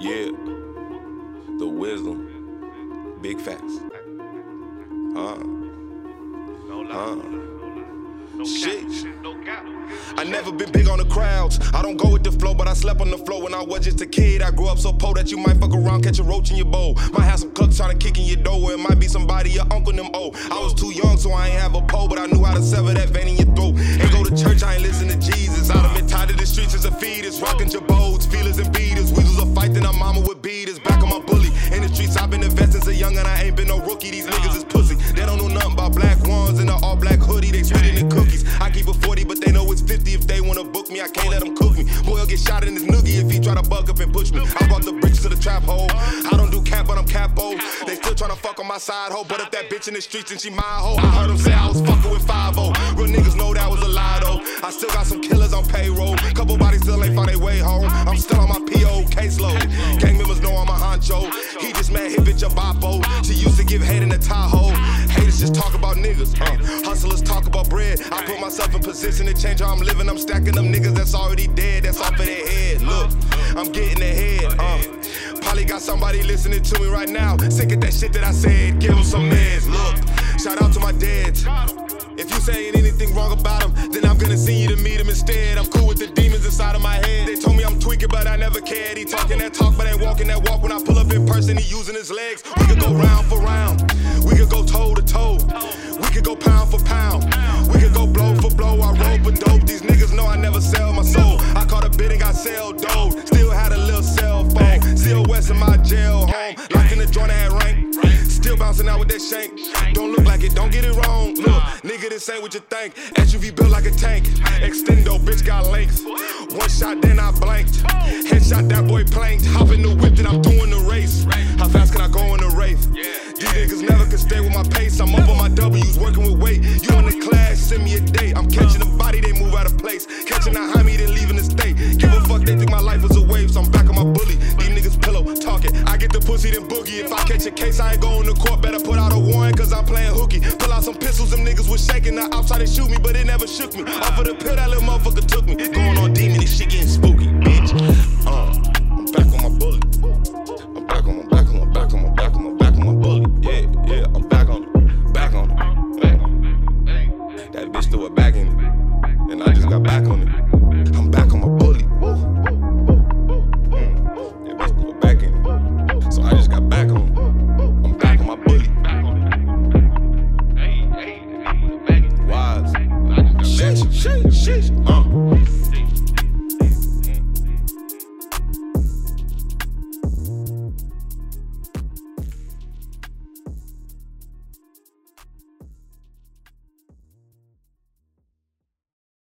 Yeah. The wisdom. Big facts. Uh. Uh. Shit. I never been big on the crowds. I don't go with the flow, but I slept on the floor when I was just a kid. I grew up so poor that you might fuck around, catch a roach in your bowl. Might have some cooks trying to kick in your door, or it might be somebody your uncle them old. I was too young, so I ain't have a pole, but I knew how to sever that vein in your throat. And go to church, I ain't listen to Jesus. I done been tied to the streets as a fetus, rocking young, and I ain't been no rookie. These niggas is pussy. They don't know nothing about black ones in the all black hoodie. They spitting the cookies. I keep a 40, but they know it's 50 if they wanna book me. I can't let them cook me. Boy'll get shot in his noogie if he try to bug up and push me. I brought the bricks to the trap hole. I don't do cap, but I'm capo. They still tryna fuck on my side hoe. But if that bitch in the streets and she my hoe, I heard them say I was fucking with 5 Real niggas know that was a lie though. I still got some killers on payroll. Couple bodies still ain't found their way home. I'm still on my PO caseload. She used to give head in the Tahoe. Haters just talk about niggas. Uh, hustlers talk about bread. I put myself in position to change how I'm living. I'm stacking them niggas that's already dead. That's off of their head. Look, I'm getting ahead. Uh, probably got somebody listening to me right now. Sick of that shit that I said. Give them some meds. Look, shout out to my dads. If you saying anything wrong about them, then I'm gonna send you to meet them instead. I'm cool with the demons inside of my head. They told me I'm tweaking, but I never cared. He talking that talk, but ain't walking that walk. When I in person, he using his legs. We could go round for round. We could go toe to toe. We could go pound for pound. We could go blow for blow. I roll for dope. These niggas know I never sell my soul. I caught a bid and got sell dope. Still had a little cell phone. Still west in my jail home. Locked in the joint at rank. Still bouncing out with that shank. Don't look like it, don't get it wrong. Look, nigga, this ain't what you think. SUV built like a tank. Extendo, bitch got length. One shot, then I blanked. Headshot, that boy planked. Hop in the whip, then I'm doing the race. How fast can I go in the race? These niggas never can stay with my pace. I'm up on my W's, working with weight. You in the class, send me a date. I'm catching a body, they move out of place. Catching a homie, then leaving the state. Give a fuck, they think my life is a wave, so I'm back on my bully. These niggas pillow talking. I get the pussy, then boogie. If I catch a case, I ain't going to court. Better put out a warrant, cause I'm playing hooky. Pull out some pistols, niggas was shaking. The ops tried to shoot me, but it never shook me. Off of the pill, that little motherfucker took me. Going on demon, this shit getting spooky, bitch. Uh, I'm back on my bullet. I'm back on my back on my back on my back on my back on my bullet. Yeah, yeah, I'm back on it. Back on it. Back. That bitch threw it back in it. And I just got back on it. Jesus.